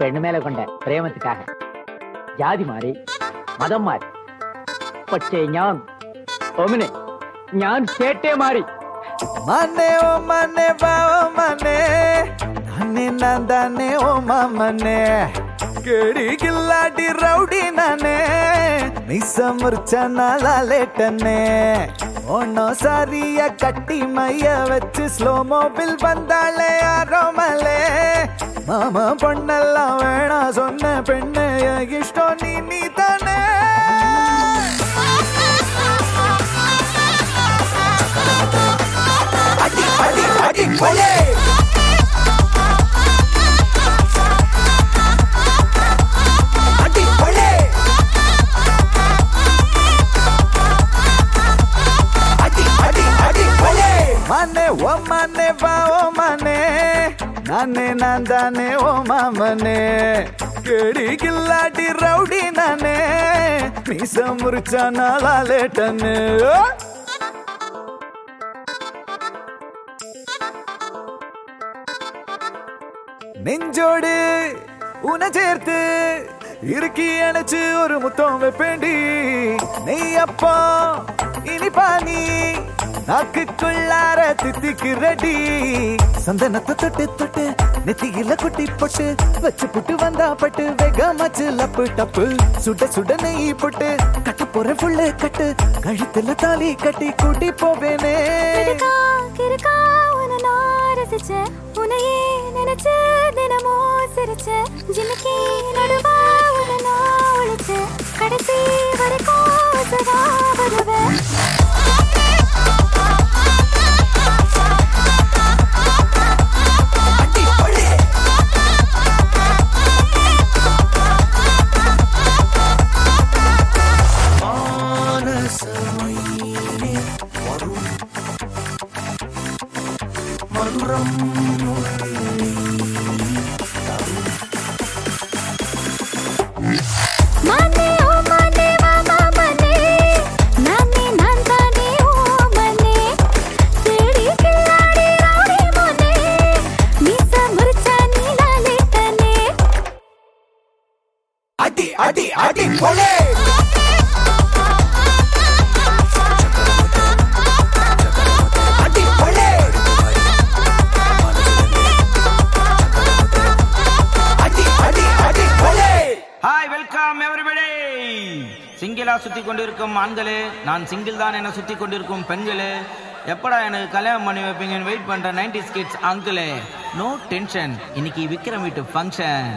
பெண்ணு மேல கொண்ட பிரேமத்துக்காக ஜாதி மாறி மதம் மாறி പക്ഷേ ഞാൻ ഓമിനെ ഞാൻ ചേട്ടേ മാറി മനെ ഓ മനെ ബാവ മനെ തന്നെ നന്ദനെ ഓ മനെ കേടികില്ലാടി റൗഡി നനെ നിസമുർച്ച നാളാലേട്ടനെ ஒன்னும் சரிய கட்டி மைய வச்சு ஸ்லோ மோபில் வந்தாளே அரோமலே. மாமா பொண்ணெல்லாம் வேணாம் சொன்ன பெண்ணு இஷ்டம் நீ நீ தானே அடி அடி அடி போயே அப்பா ஓ மனே நானே நான் தானே ஓ மாமனே. கேடி கில்லாட்டி ரவுடி நானே. மீச முறிச்சா நாளா லேட்டனு நெஞ்சோடு உன சேர்த்து இறுக்கி அணைச்சு ஒரு முத்தம் வைப்பேண்டி நெய்யப்பா இனிப்பா நீ. நாக்குக்குள்ளார தித்திக்கு ரெடி சந்தனத்தை தொட்டு தொட்டு நெத்தியில குட்டி பொட்டு வச்சு புட்டு வந்தா பட்டு வேகமாச்சு லப்பு டப்பு சுட சுட நெய் பொட்டு கட்டு போற புள்ளு கட்டு கழுத்துல தாலி கட்டி கூட்டி போவேனே. உன்னையே நினைச்சு தினமோ சிரிச்ச ஜிமிக்கி நடுவா உன்னை நான் ஒழிச்சு கடைசி வரைக்கும் சதா வருவேன் மரம் ஆண்களே நான் சிங்கிள் தான் என சுற்றி கொண்டிருக்கும் பெண்களே. எப்படா எனக்கு கல்யாணம் பண்ணி வைப்பீங்கன்னு வெயிட் பண்ணுற நைன்டி ஸ்கிட்ஸ் அங்கிளே நோ டென்ஷன் இன்னைக்கு விக்ரம் வீட்டு ஃபங்க்ஷன்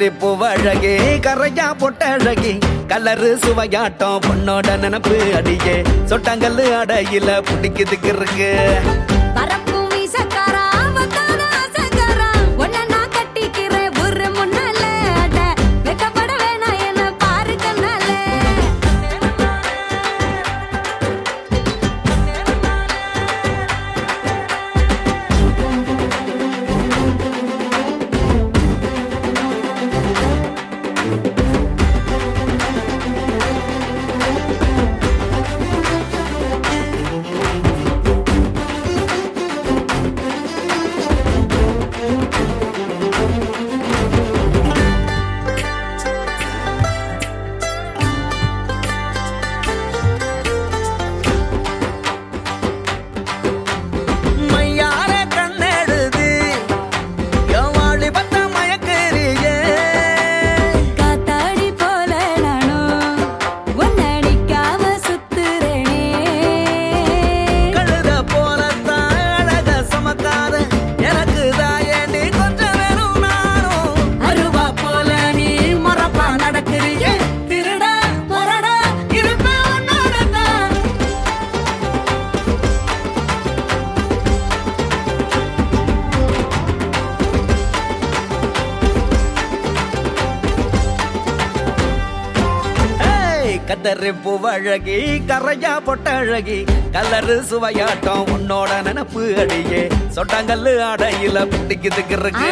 கன்றி பூவழகி கரையா பொட்டழகி கலரு சுவையாட்டம் பொண்ணோட நினப்பு அடியே. சொட்டங்கல்லு அடையில பிடிக்குதுக்கு இருக்கு அழகி கரையா பொட்டழகி கலரு சுவையாட்டம் உன்னோட நினப்பு அடியே. சொட்டாங்கல்லு ஆடையில பிடிக்குதுக்கு இருக்கு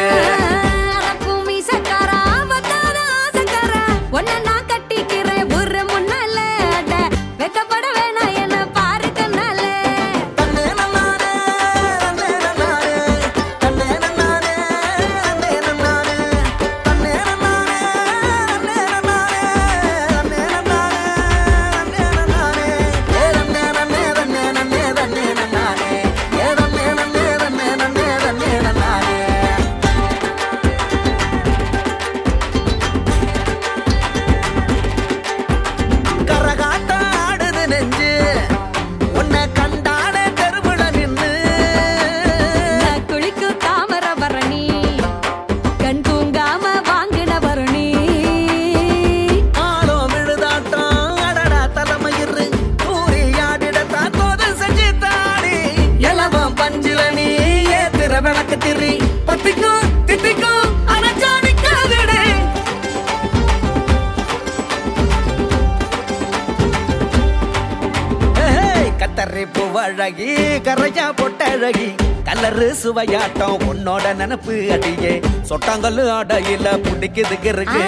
கரை புவழகி கரையா பொட்டழகி. கலரு சுவையாட்டம் உன்னோட நினப்பு அடியே. சொட்டாங்கல்லு ஆடையில பிடிக்குது இருக்கு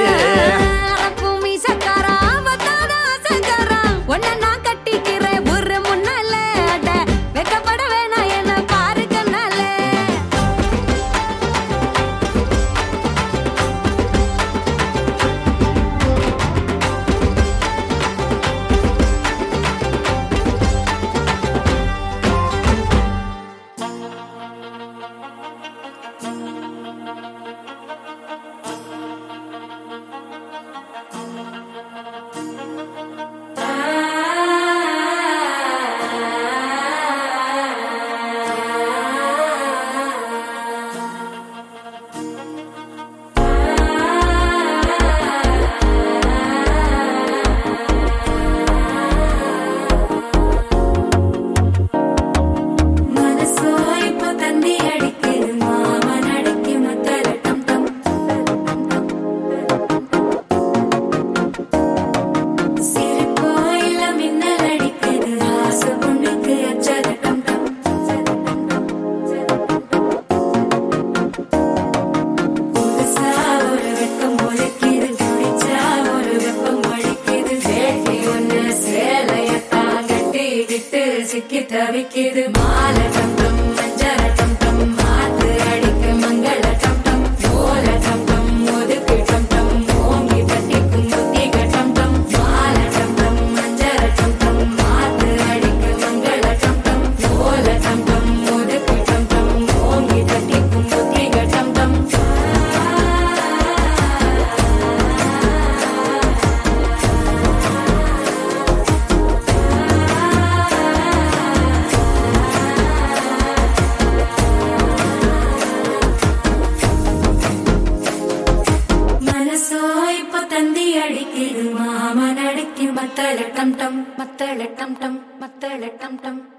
dum dum.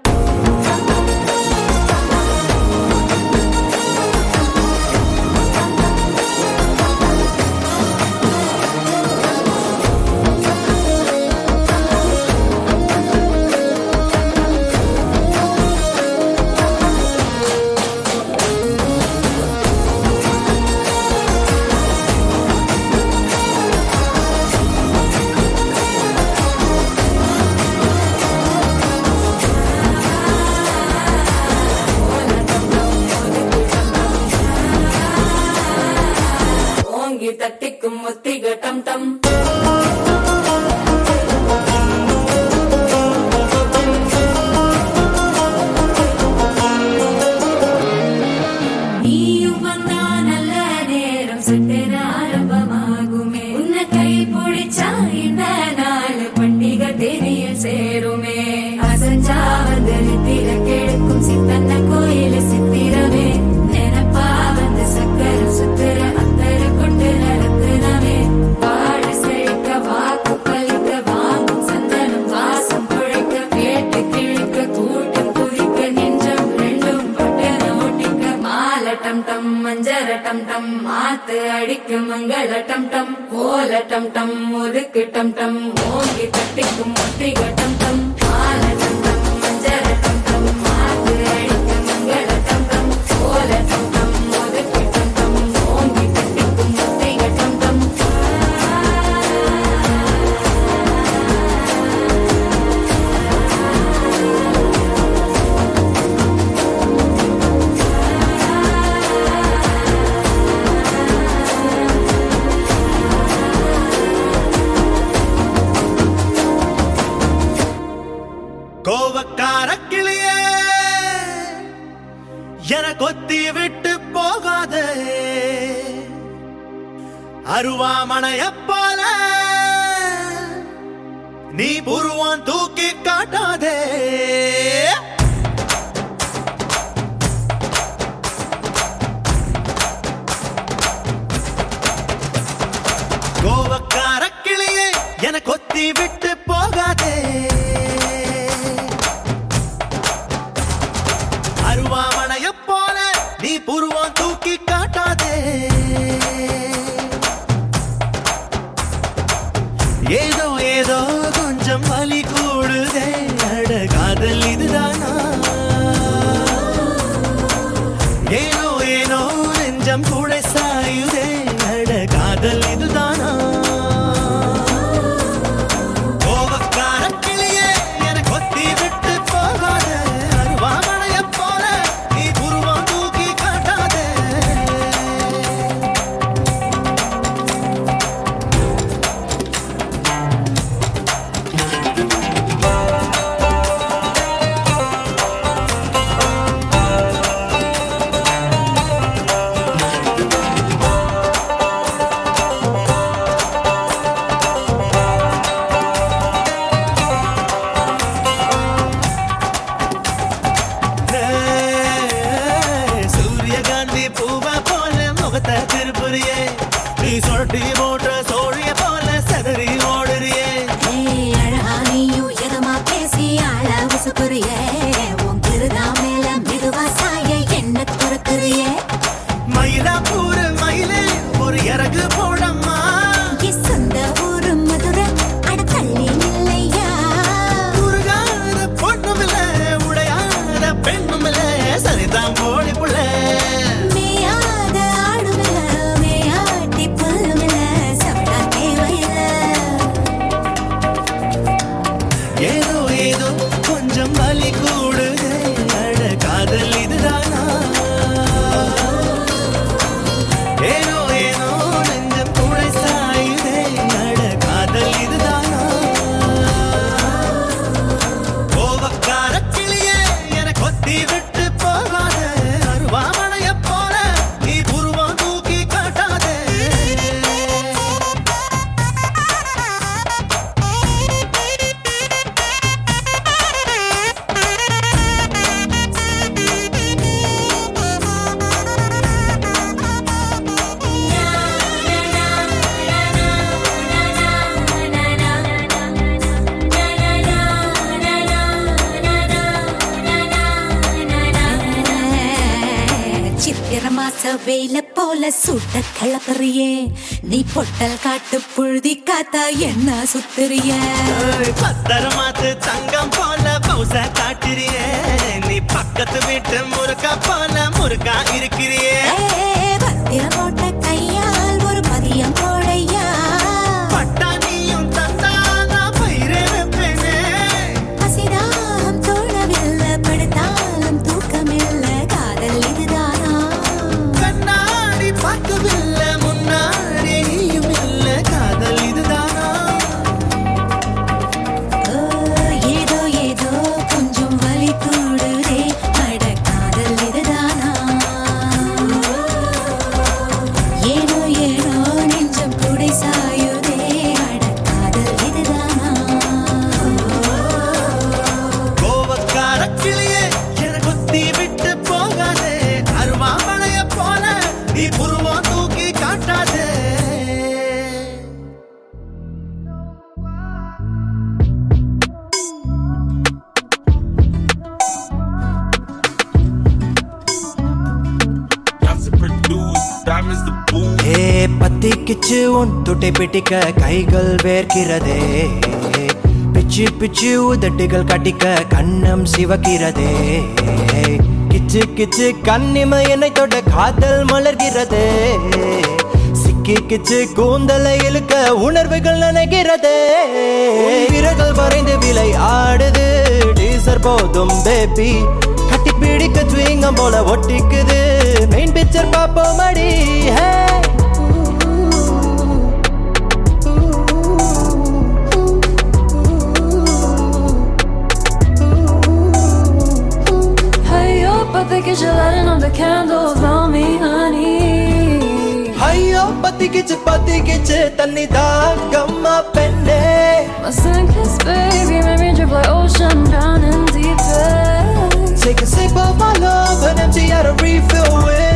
நீ பொட்டல் காட்டு புழுதி காத்தா என்ன சுத்துறிய? பத்தரமாத்து தங்கம் போல பவுச காட்டுறிய. நீ பக்கத்து வீட்டு முருக்கா போல முருக்கா பத்திக்கிச்சு உன் துட்டை பிடிக்க கைகள் வேர்க்கிறதே. பிச்சு பிச்சு உதட்டுகள் கட்டிக்க கண்ணம் சிவக்கிறதே. கிச்சு கிச்சு கண்ணிமை என்னை தொட காதல் மலர்கிறதே. சிக்கி கிச்சு கூந்தலை இழுக்க உணர்வுகள் நினைக்கிறதே விரகல் வரைந்து விலை ஆடுது டீசர் போதும் பேபி கட்டி பிடிக்க சுவிங்கம் போல ஒட்டிக்குது. மெயின் பிக்சர் பாப்போம் அடி ஹே need you lighting up the candles on me, honey. Hiya, oh, pati kiche, pati kiche, tani da gamma penne. My sun kissed baby, made me drip like ocean, drowning deep. Take a sip of my love, but empty out a refill. With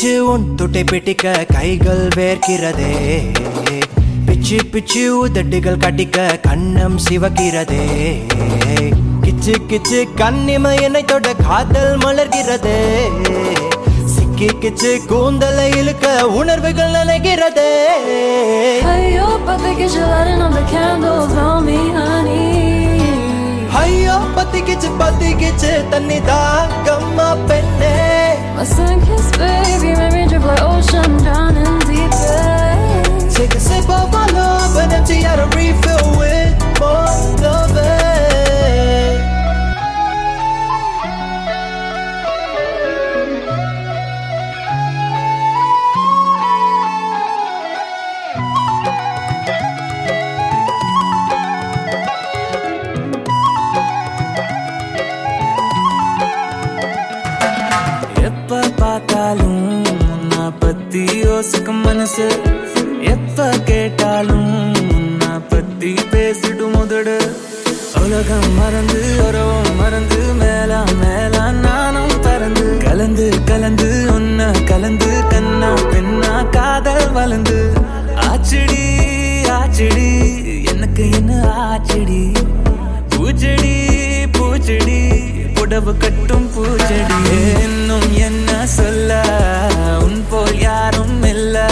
பத்திக்கிச்சு உன் துட்டை பிடிக்க கைகள் வேர்க்கிறதே. பிச்சு பிச்சு உதட்டுகள் கட்டிக்க கண்ணம் சிவக்கிறதே. கிச்சு கிச்சு கண்ணிமை என்னை தொட காதல் மலர்கிறதே. சிக்கி கிச்சு கூந்தலை இழுக்க உணர்வுகள் honey. ஐயோ பத்திக்கிச்சு பத்திக்கிச்சு தண்ணி தாகம்மா பெண்ணே My sun-kissed baby made me drip like ocean drowning deep end. Take a sip of my love and empty out a refill மனசு எப்ப கேட்டாலும் உன்னை பத்தி பேசிட்டு முதடு. உலகம் மறந்து உறவம் மறந்து மேலா மேலா நானும் பறந்து. கலந்து கலந்து உன்னை கலந்து கண்ணா பெண்ணா காதல் வளர்ந்து. ஆச்சடி ஆச்சடி எனக்கு என்ன ஆச்சடி? பூச்செடி பூச்செடி புடவு கட்டும் பூச்செடி. இன்னும் என்ன சொல்ல? உன் போல் யாரும் இல்லை.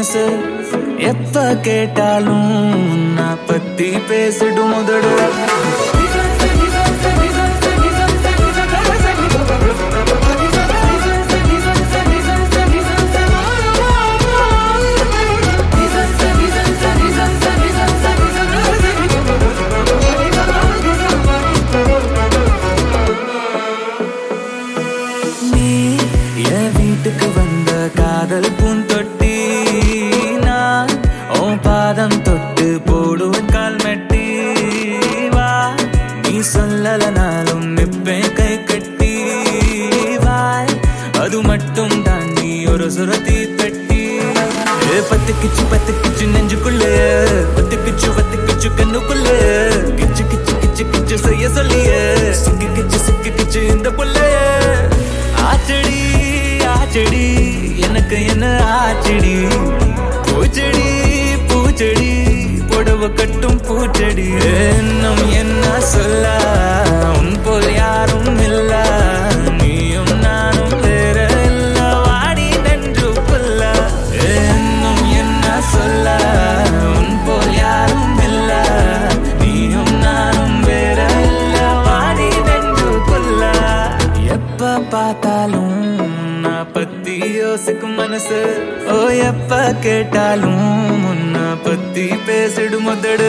மனசு. எப்ப கேட்டாலும் உன்னை பத்தி பேசிடும் முதடு பூச்செடி எனக்கு என்ன ஆச்செடி? பூச்செடி பூச்செடி புடவை கட்டும் பூச்செடி. இன்னும் என்ன சொல்ல? மனசுக்கு மனசு. ஓ எப்ப கேட்டாலும் முன்ன பத்தி பேசிடு முதடு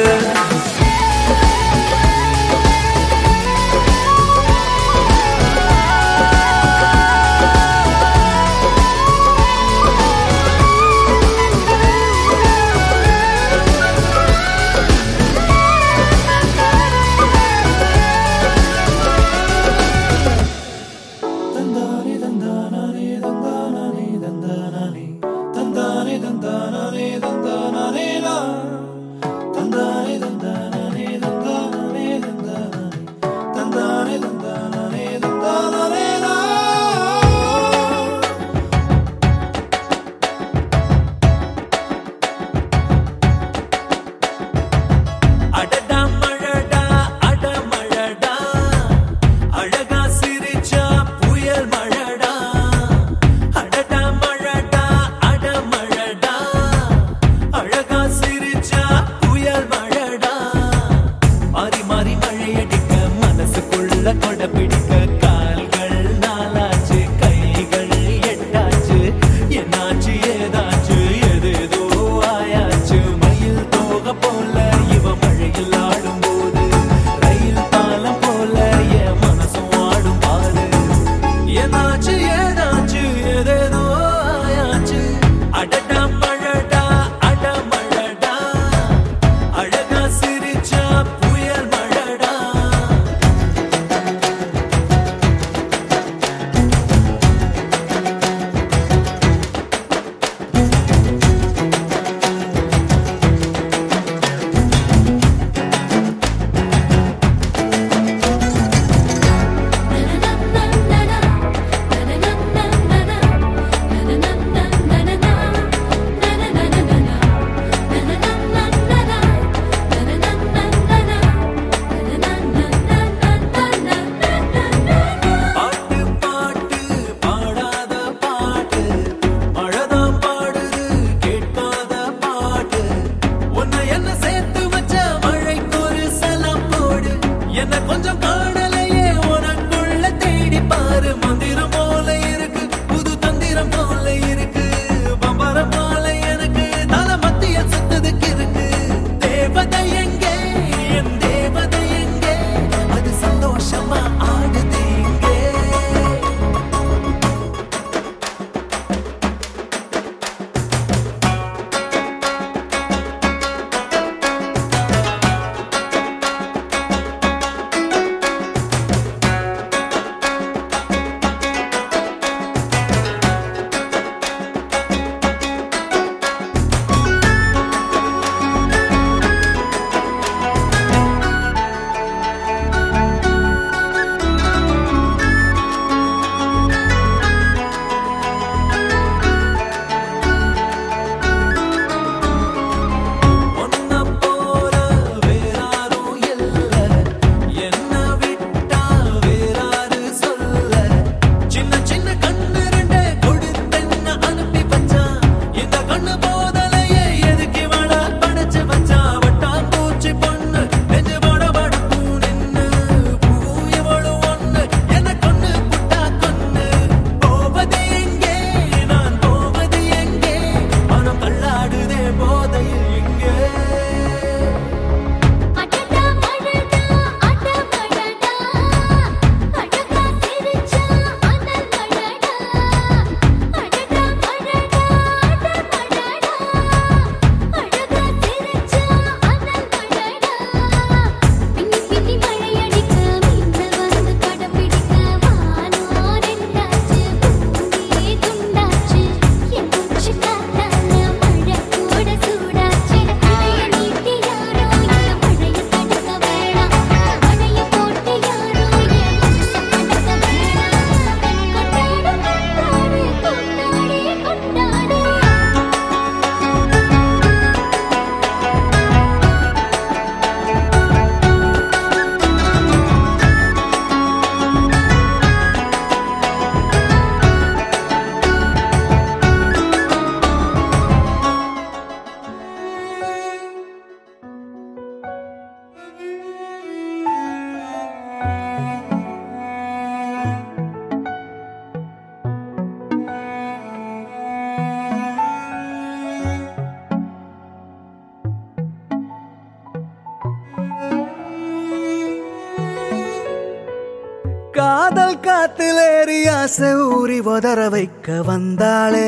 காதல் காத்திலேறி ஆசை ஊறி உதற வைக்க வந்தாளே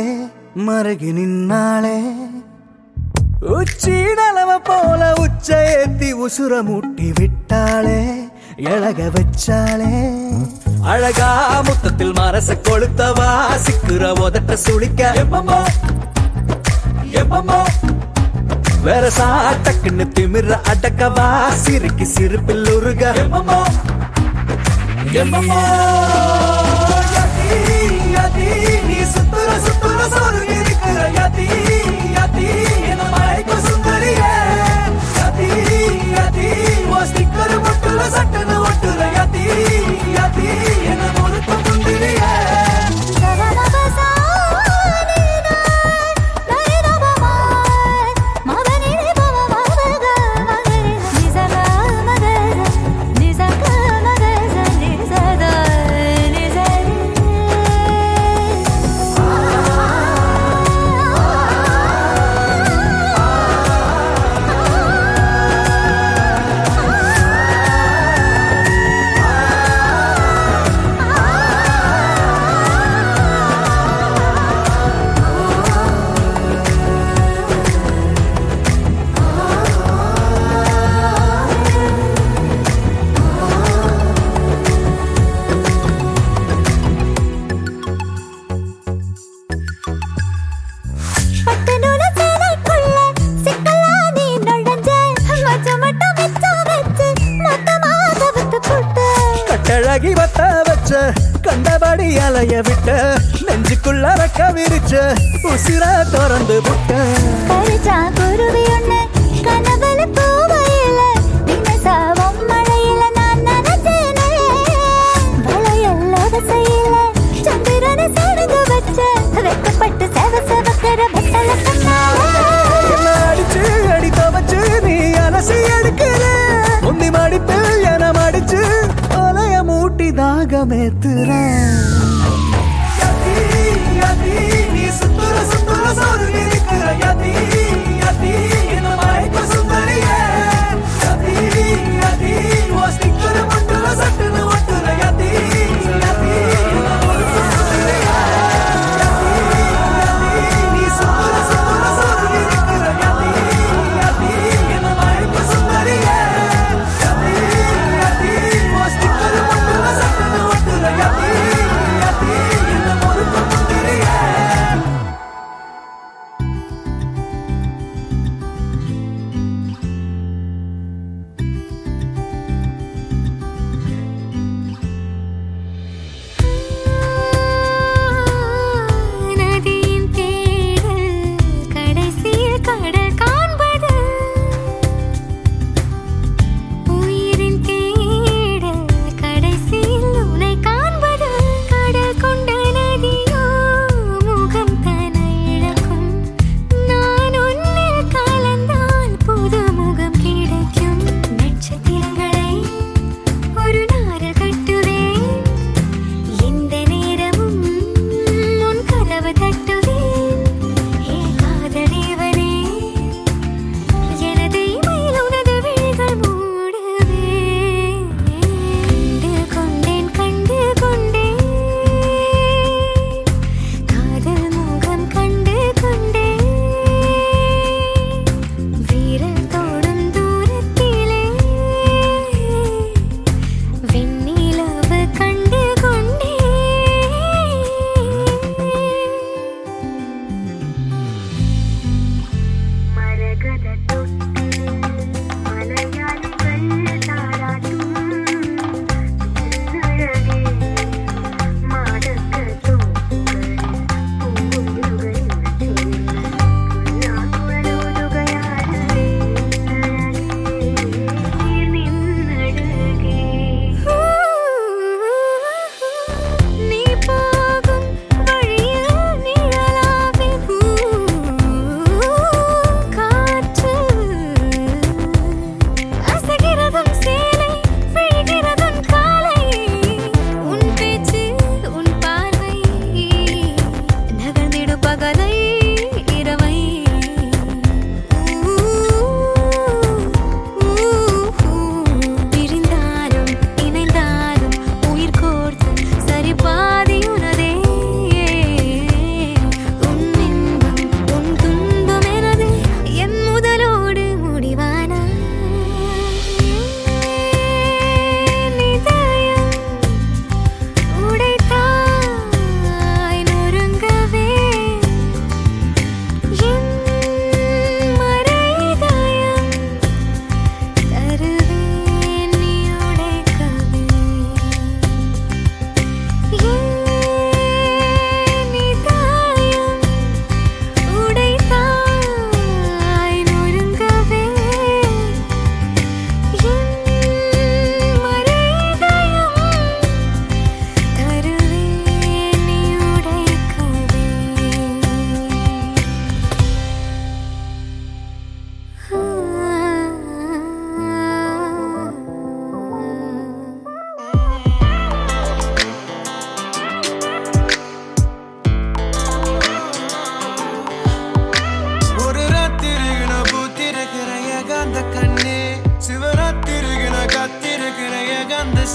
மருகி நின்னாளே. உச்சி நலவ போல உச்ச ஏத்தி உசுர மூட்டி விட்டாளே எழக வச்சாளே. அழகா முத்தத்தில் மரச கொளுத்தவா சிக்குற உதட்ட சுழிக்க வேற சாட்டக்குன்னு திமிர அடக்கவா சிரிக்கு சிரிப்பில் உருக. எப்பமோ எப்பமோ யதி, யதி, நீ சுத்துற சுத்துற சொருகி இருக்கிற யதி, யதி, என்ன மயக்கும் சுந்தரியே. யதி, யதி, உன் sticker முட்டுல சட்டுன்னு ஒட்டுற யதி, யதி, அலைய விட்ட நெஞ்சுக்குள்ள ரக்க விரிச்ச உசிர திறந்து விட்ட. குருவி ஒண்ணு கனவுல பூவையில தாகமேத்துற நீ சுத்துற சுத்துற சோறு இருக்கிற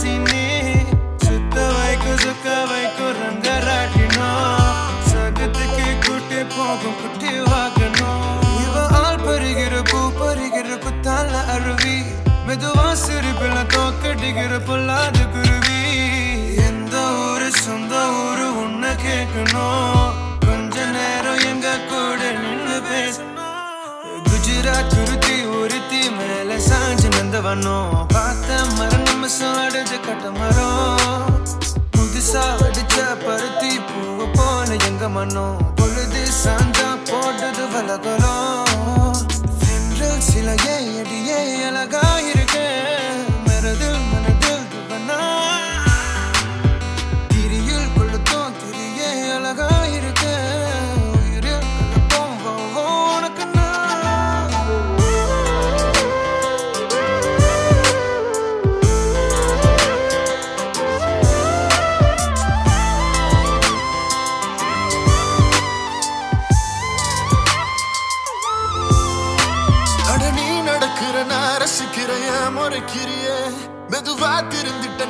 பசினே சுத்த வைக்கோ சுக்க வைக்கோ ரங்க ராட்டினோம் சகத்துக்கு கூட்டி போகும் குட்டி வாகனம் இவ ஆள் பருகிற பூ பருகிற புத்தால அருவி. மெதுவா சிறுபில தோக்கடிக்கிற பொல்லாத குருவி. எந்த ஊரு சொந்த ஊரு உன்னை கேட்கணும் கொஞ்ச நேரம் எங்க கூட நின்று பேசணும். குஜராத் துருத்தி உருத்தி மேல சாஞ்சு நந்தவனும் புதுசா அடிச்ச நிமிஷம் கட்ட மரம். புதுசா அடிச்ச பருத்தி பூவ போல எங்க மனம் பொழுது சாந்தா போட்டது வலகலம் தென்றல் சிலையே அடியே அழகாயிரு.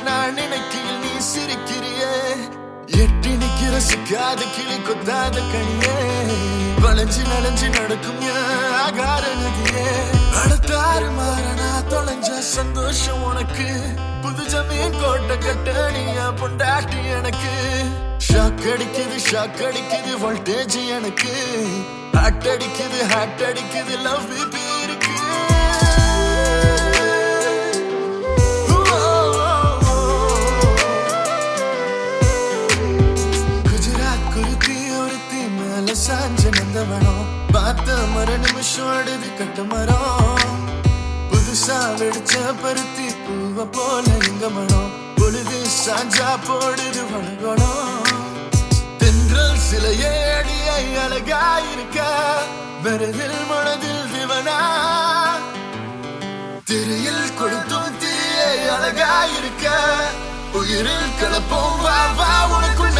நான் நினைக்கையில் நீ சிரிக்கிறிய. எட்டி நிக்கிற சிக்காத கிளி கொத்தாத கனியே. வளைஞ்சு நனைஞ்சு நடக்கும் ஆகார நதியே. அடுத்தாறு மாறனா தொலைஞ்ச சந்தோஷம் உனக்கு. புது ஜமீன் கோட்டை கட்ட நீயா பொண்டாட்டி எனக்கு. ஷாக் அடிக்குது ஷாக் அடிக்குது வோல்டேஜ் எனக்கு. ஹாட் அடிக்குது ஹாட் அடிக்குது லவ் பிபி மர கட்ட மரம். புதுசா வெடிச்ச பருத்தி பூவ போல எங்க மனம். பொழுது சாஞ்சா போடுது வணங்கணும். தென்றல் சிலையே அடியை அழகாயிருக்க இருக்க மனதில் திவனா. திரையில் கொடுத்தும் தீயை அழகாயிருக்க உயிரில் கலப்போம் வா வா உனக்குள்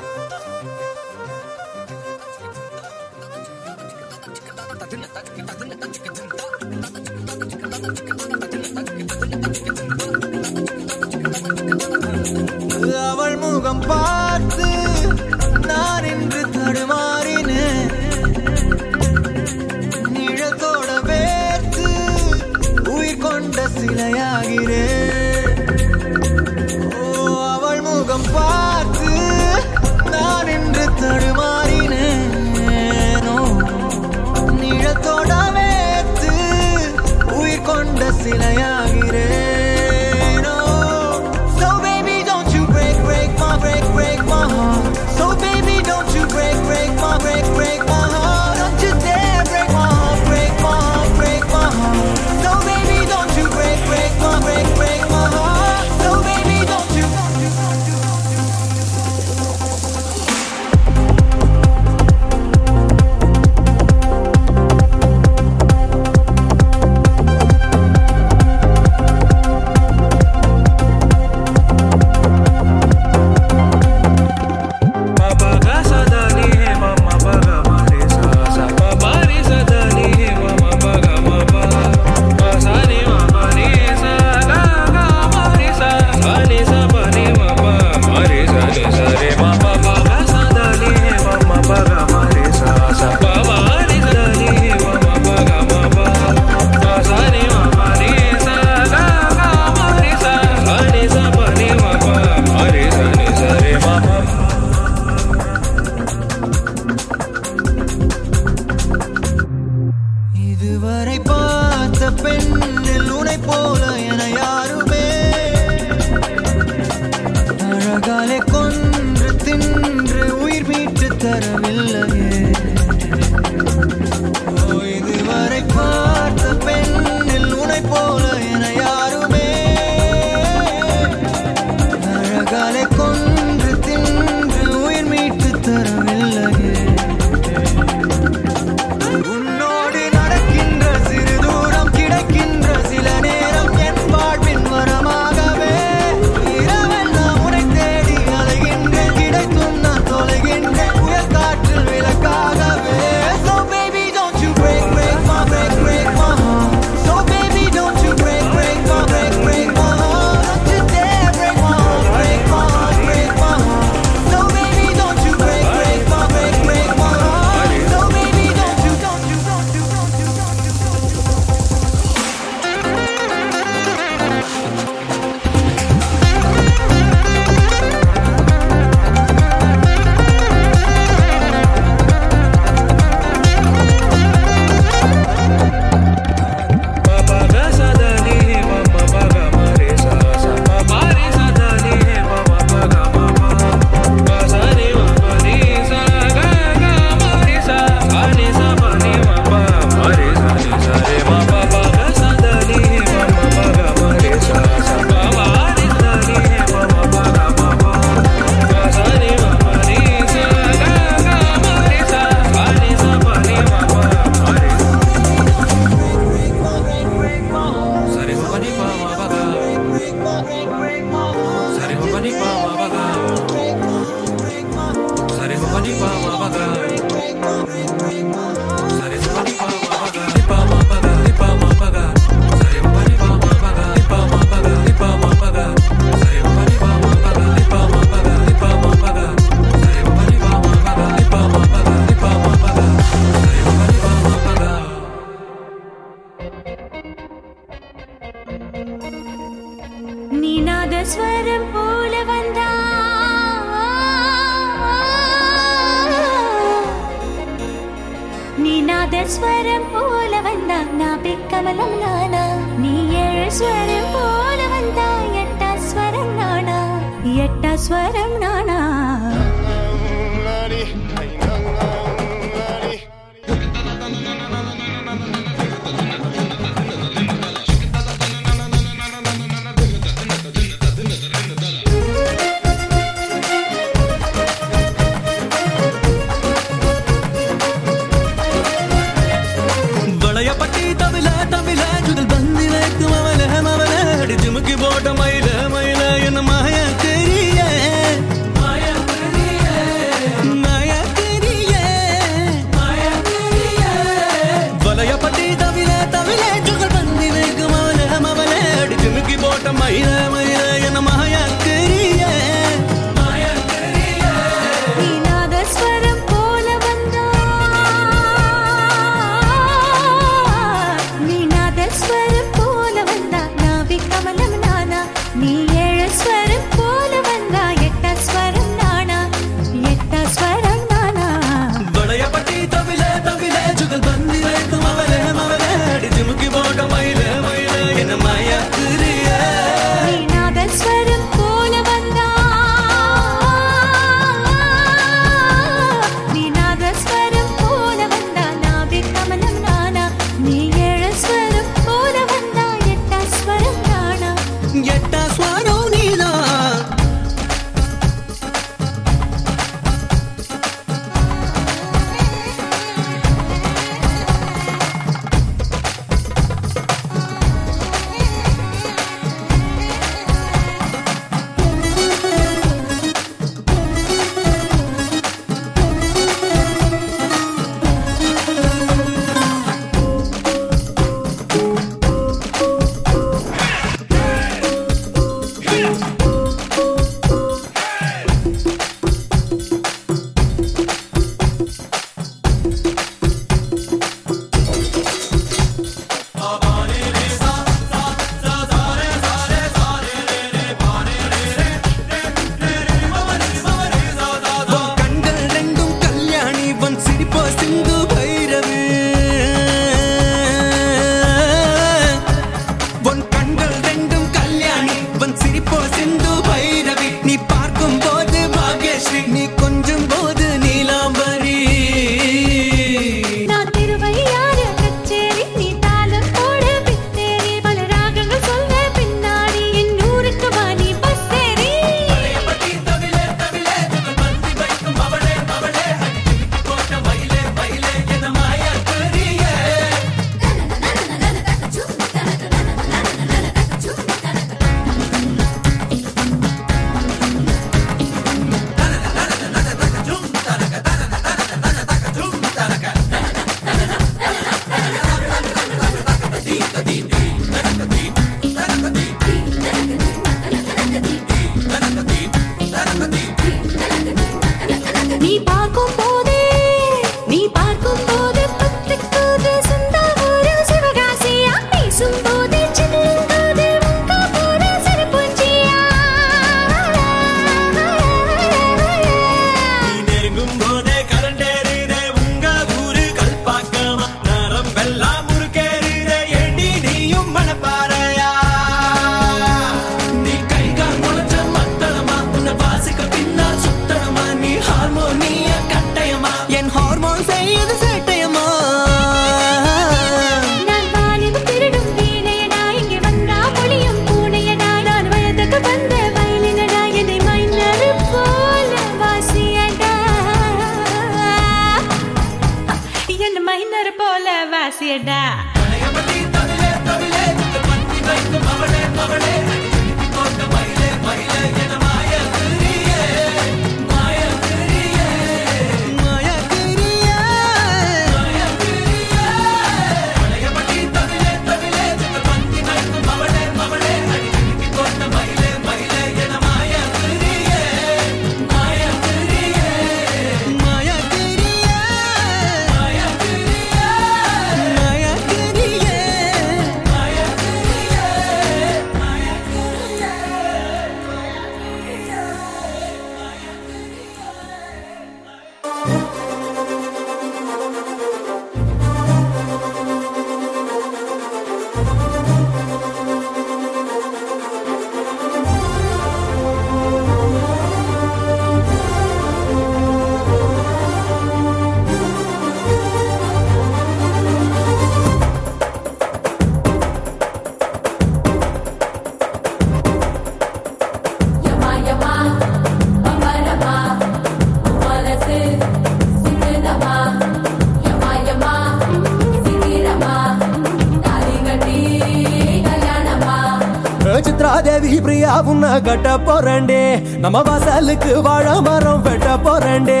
கட்ட போறண்டே நம்ம வாசலுக்கு வாழ மரம் வெட்ட போறண்டே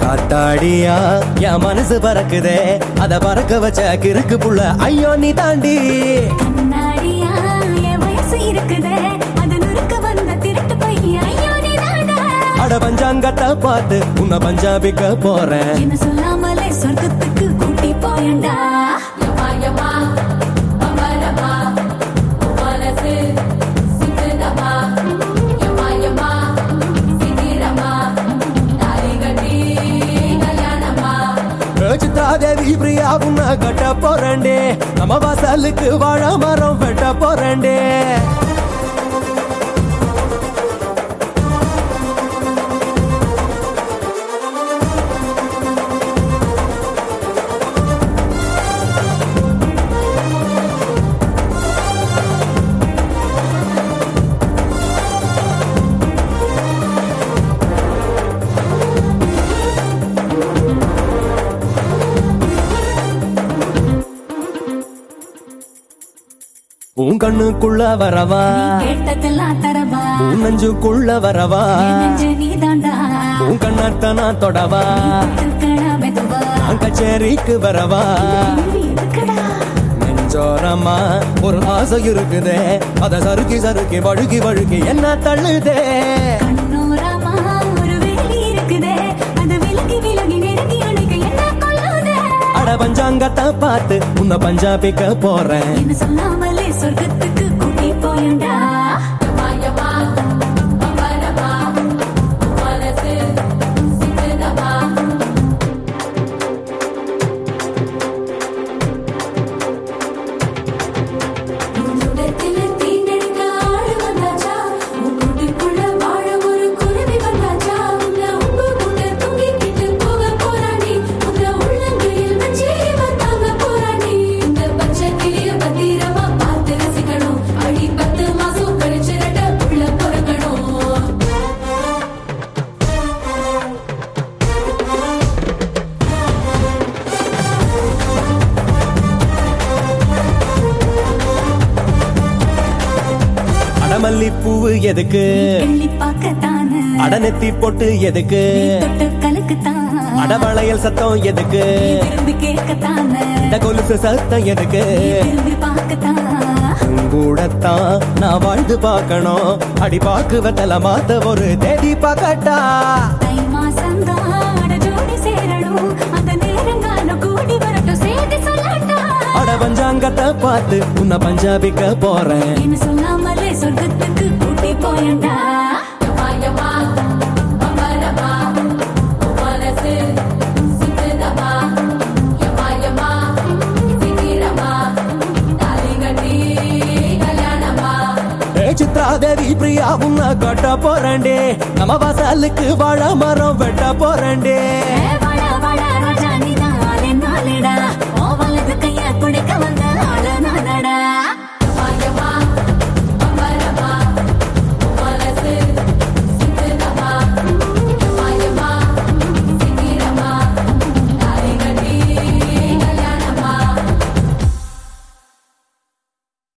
காத்தாடியா என் மனசு பறக்குதே. அத பறக்க வச்ச கிறுக்கு புள்ள ஐயோ நீ தாண்டி. அட பஞ்சாங்கத்தை பார்த்து உன்னை பஞ்சாபிக்க போறேன். இருந்தா மாயமா அமரமா மனசு சிந்தமா மாயமா கட்ட போறண்டே நம்ம வாசலுக்கு வாழ மரம் வெட்ட போறண்டே நெஞ்சுக்குள்ள வரவா? உன் நெஞ்சுக்குள்ள வரவா? உன் கண்ணாத்த தொடவா? கச்சேரிக்கு வரவா? நெஞ்சோரமா ஒரு ஆசை இருக்குதே. அத சறுக்கி சறுக்கி வழுக்கி வழுக்கி என்ன தள்ளுதே? பஞ்சாங்கத்தை பார்த்து உன்னை பஞ்சாபிக்க போறேன். சொல்லாமலே சொர்க்கத்துக்கு you down. எதுக்கு? அடநெத்தி போட்டு எதுக்கு? அடவளையல் சத்தம் எதுக்கு? கொலுசு சத்தம் எதுக்கு? கூடத்தான் நான் வாழ்ந்து பார்க்கணும். அடி பாக்குவதல மாத்த ஒரு தேதி பார்க்கட்டா. அட பஞ்சாங்கத்தை பார்த்து உன்னை பஞ்சாபிக்க போறேன். சொல்லாமலே சொர்க்கத்துக்கு போயண்டா? யமா அமரமா மனசு சுத்தமா யமா யமா சிக்கிரமா தாலி கட்டி கல்யாணமா? ஏ பிரியா உன்னை கட்ட போறேன்டே. நம்ம வாசலுக்கு வாழ மரம் வெட்ட போறேன்டே. ஏ